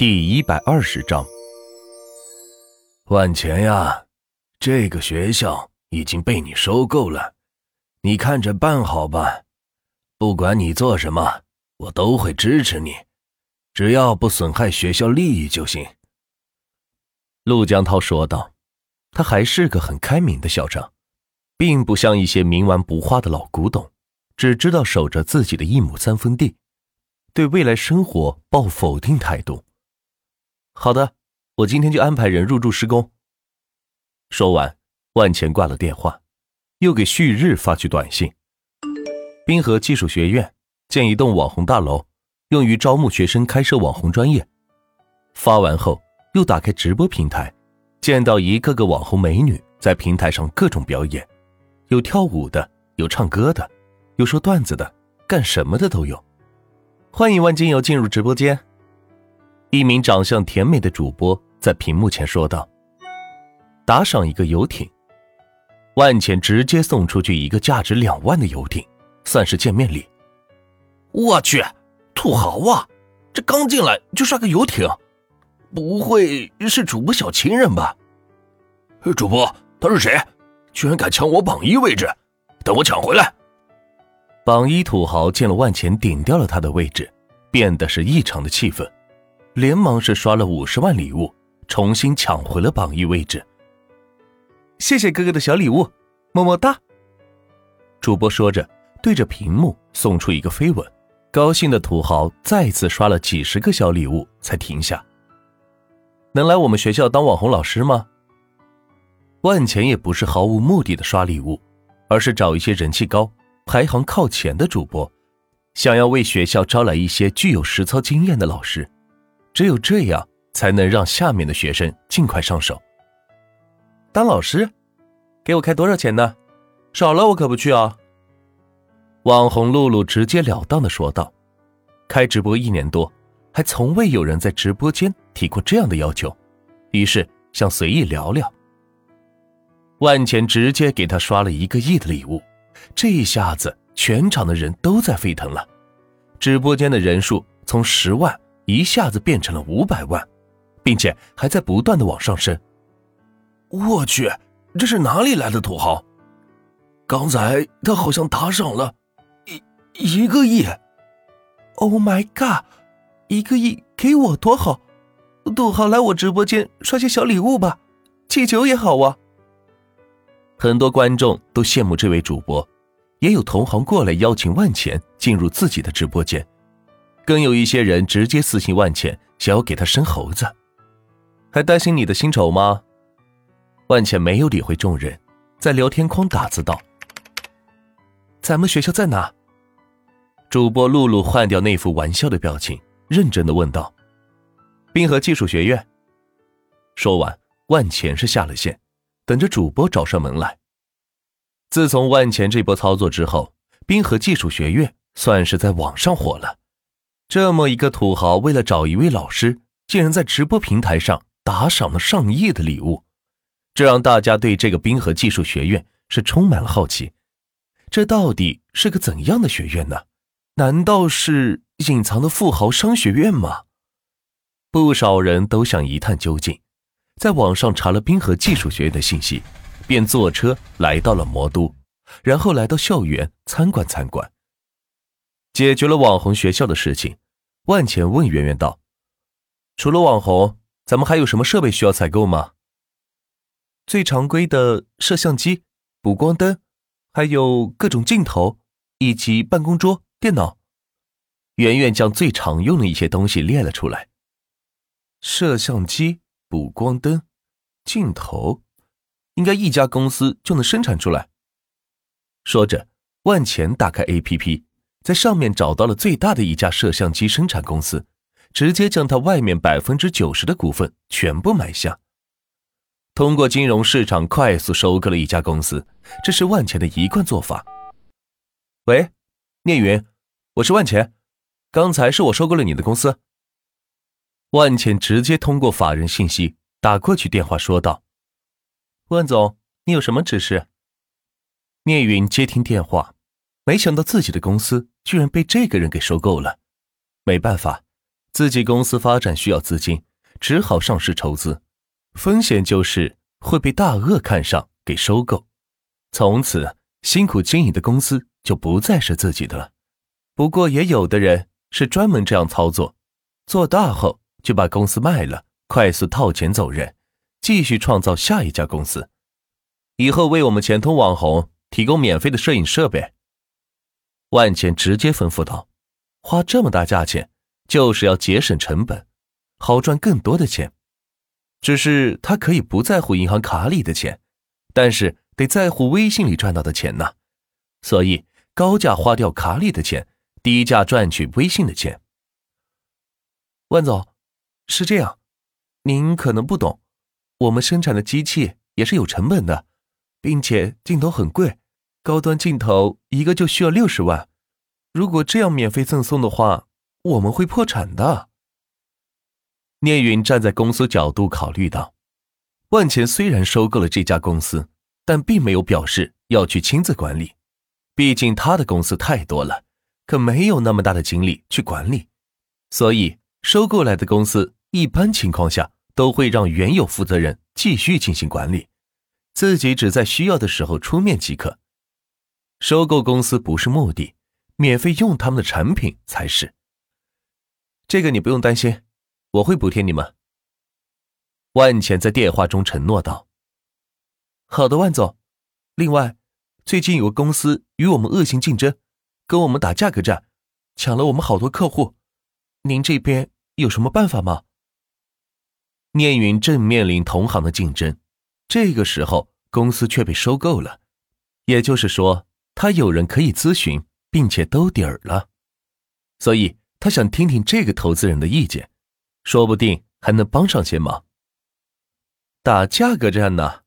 第一百二十章，万钱呀，这个学校已经被你收购了，你看着办好吧。不管你做什么，我都会支持你，只要不损害学校利益就行。”陆江涛说道。他还是个很开明的校长，并不像一些冥顽不化的老古董，只知道守着自己的一亩三分地，对未来生活抱否定态度。好的，我今天就安排人入住施工。说完，万钱挂了电话，又给旭日发去短信：滨河技术学院建一栋网红大楼，用于招募学生开设网红专业。发完后，又打开直播平台。见到一个个网红美女在平台上各种表演，有跳舞的，有唱歌的，有说段子的，干什么的都有。欢迎万金油进入直播间。一名长相甜美的主播在屏幕前说道：“打赏一个游艇。”万钱直接送出去一个价值两万的游艇，算是见面礼。我去，土豪啊！这刚进来就刷个游艇。不会是主播小情人吧？主播，他是谁？居然敢抢我榜一位置！等我抢回来！榜一土豪见了万钱顶掉了他的位置，变得是异常的气愤，连忙是刷了五十万礼物，重新抢回了榜一位置。谢谢哥哥的小礼物，么么哒！主播说着，对着屏幕送出一个飞吻，高兴的土豪再次刷了几十个小礼物才停下。能来我们学校当网红老师吗？万钱也不是毫无目的的刷礼物，而是找一些人气高、排行靠前的主播，想要为学校招来一些具有实操经验的老师，只有这样才能让下面的学生尽快上手。当老师，给我开多少钱呢？少了我可不去啊！网红露露直截了当的说道：“开直播一年多。”还从未有人在直播间提过这样的要求，于是想随意聊聊。万钱直接给他刷了一个亿的礼物，这一下子全场的人都在沸腾了，直播间的人数从十万一下子变成了五百万，并且还在不断的往上升。我去，这是哪里来的土豪？刚才他好像打赏了一一个亿。Oh my god！一个亿给我多好，土豪来我直播间刷些小礼物吧，气球也好啊。很多观众都羡慕这位主播，也有同行过来邀请万钱进入自己的直播间，更有一些人直接私信万钱，想要给他生猴子。还担心你的薪酬吗？万钱没有理会众人，在聊天框打字道：“咱们学校在哪？”主播露露换掉那副玩笑的表情。认真的问道：“滨河技术学院。”说完，万钱是下了线，等着主播找上门来。自从万钱这波操作之后，滨河技术学院算是在网上火了。这么一个土豪，为了找一位老师，竟然在直播平台上打赏了上亿的礼物，这让大家对这个冰河技术学院是充满了好奇。这到底是个怎样的学院呢？难道是？隐藏的富豪商学院吗？不少人都想一探究竟，在网上查了冰河技术学院的信息，便坐车来到了魔都，然后来到校园参观参观。解决了网红学校的事情，万钱问圆圆道：“除了网红，咱们还有什么设备需要采购吗？”最常规的摄像机、补光灯，还有各种镜头，以及办公桌、电脑。圆圆将最常用的一些东西列了出来：摄像机、补光灯、镜头，应该一家公司就能生产出来。说着，万钱打开 APP，在上面找到了最大的一家摄像机生产公司，直接将它外面百分之九十的股份全部买下。通过金融市场快速收购了一家公司，这是万钱的一贯做法。喂，聂云，我是万钱。刚才是我收购了你的公司。万茜直接通过法人信息打过去电话说道：“万总，你有什么指示？”聂云接听电话，没想到自己的公司居然被这个人给收购了。没办法，自己公司发展需要资金，只好上市筹资，风险就是会被大鳄看上给收购，从此辛苦经营的公司就不再是自己的了。不过也有的人是专门这样操作，做大后就把公司卖了，快速套钱走人，继续创造下一家公司，以后为我们钱通网红提供免费的摄影设备。万茜直接吩咐道：“花这么大价钱。”就是要节省成本，好赚更多的钱。只是他可以不在乎银行卡里的钱，但是得在乎微信里赚到的钱呢。所以高价花掉卡里的钱，低价赚取微信的钱。万总，是这样，您可能不懂，我们生产的机器也是有成本的，并且镜头很贵，高端镜头一个就需要六十万。如果这样免费赠送的话。我们会破产的。聂云站在公司角度考虑道：“万钱虽然收购了这家公司，但并没有表示要去亲自管理，毕竟他的公司太多了，可没有那么大的精力去管理。所以收购来的公司一般情况下都会让原有负责人继续进行管理，自己只在需要的时候出面即可。收购公司不是目的，免费用他们的产品才是。”这个你不用担心，我会补贴你们。万钱在电话中承诺道：“好的，万总。另外，最近有个公司与我们恶性竞争，跟我们打价格战，抢了我们好多客户。您这边有什么办法吗？”聂云正面临同行的竞争，这个时候公司却被收购了，也就是说，他有人可以咨询，并且兜底儿了，所以。他想听听这个投资人的意见，说不定还能帮上些忙。打价格战呢？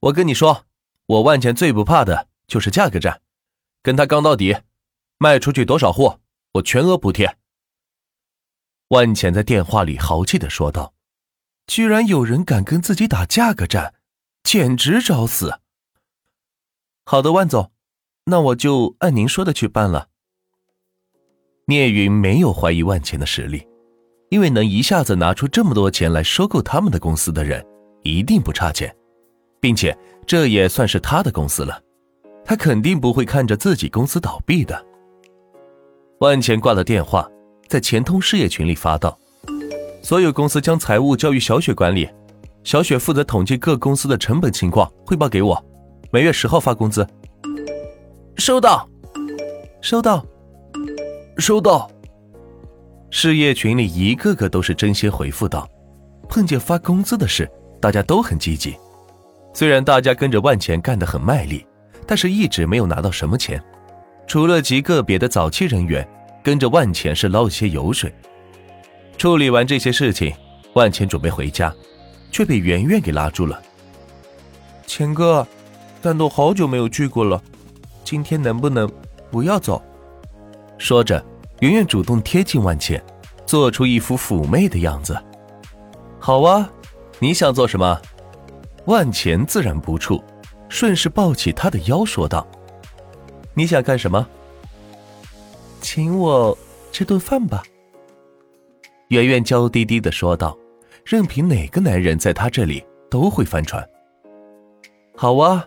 我跟你说，我万钱最不怕的就是价格战，跟他刚到底，卖出去多少货，我全额补贴。万钱在电话里豪气的说道：“居然有人敢跟自己打价格战，简直找死！”好的，万总，那我就按您说的去办了。聂云没有怀疑万钱的实力，因为能一下子拿出这么多钱来收购他们的公司的人，一定不差钱，并且这也算是他的公司了，他肯定不会看着自己公司倒闭的。万钱挂了电话，在钱通事业群里发道：“所有公司将财务交于小雪管理，小雪负责统计各公司的成本情况，汇报给我，每月十号发工资。”收到，收到。收到。事业群里一个个都是真心回复道：“碰见发工资的事，大家都很积极。虽然大家跟着万钱干得很卖力，但是一直没有拿到什么钱，除了极个别的早期人员跟着万钱是捞一些油水。处理完这些事情，万钱准备回家，却被圆圆给拉住了。钱哥，蛋豆好久没有聚过了，今天能不能不要走？”说着，圆圆主动贴近万茜，做出一副妩媚的样子。好啊，你想做什么？万钱自然不怵，顺势抱起她的腰说道：“你想干什么？请我吃顿饭吧。”圆圆娇滴滴的说道：“任凭哪个男人在她这里都会翻船。”好啊，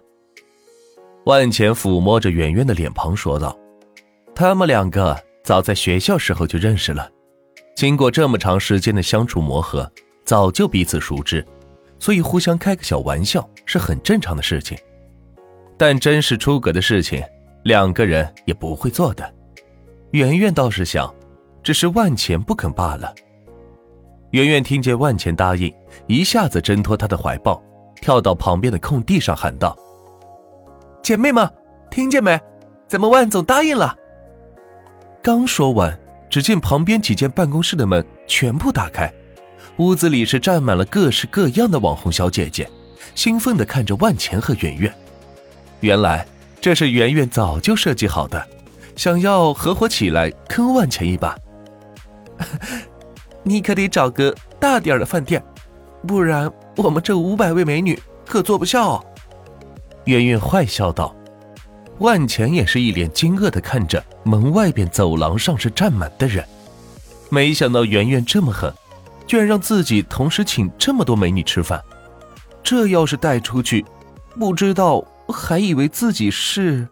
万钱抚摸着圆圆的脸庞说道。他们两个早在学校时候就认识了，经过这么长时间的相处磨合，早就彼此熟知，所以互相开个小玩笑是很正常的事情。但真是出格的事情，两个人也不会做的。圆圆倒是想，只是万钱不肯罢了。圆圆听见万钱答应，一下子挣脱他的怀抱，跳到旁边的空地上喊道：“姐妹们，听见没？咱们万总答应了。”刚说完，只见旁边几间办公室的门全部打开，屋子里是站满了各式各样的网红小姐姐，兴奋地看着万钱和圆圆。原来这是圆圆早就设计好的，想要合伙起来坑万钱一把。你可得找个大点的饭店，不然我们这五百位美女可坐不下哦。圆圆坏笑道。万钱也是一脸惊愕的看着门外边走廊上是站满的人，没想到圆圆这么狠，居然让自己同时请这么多美女吃饭。这要是带出去，不知道还以为自己是。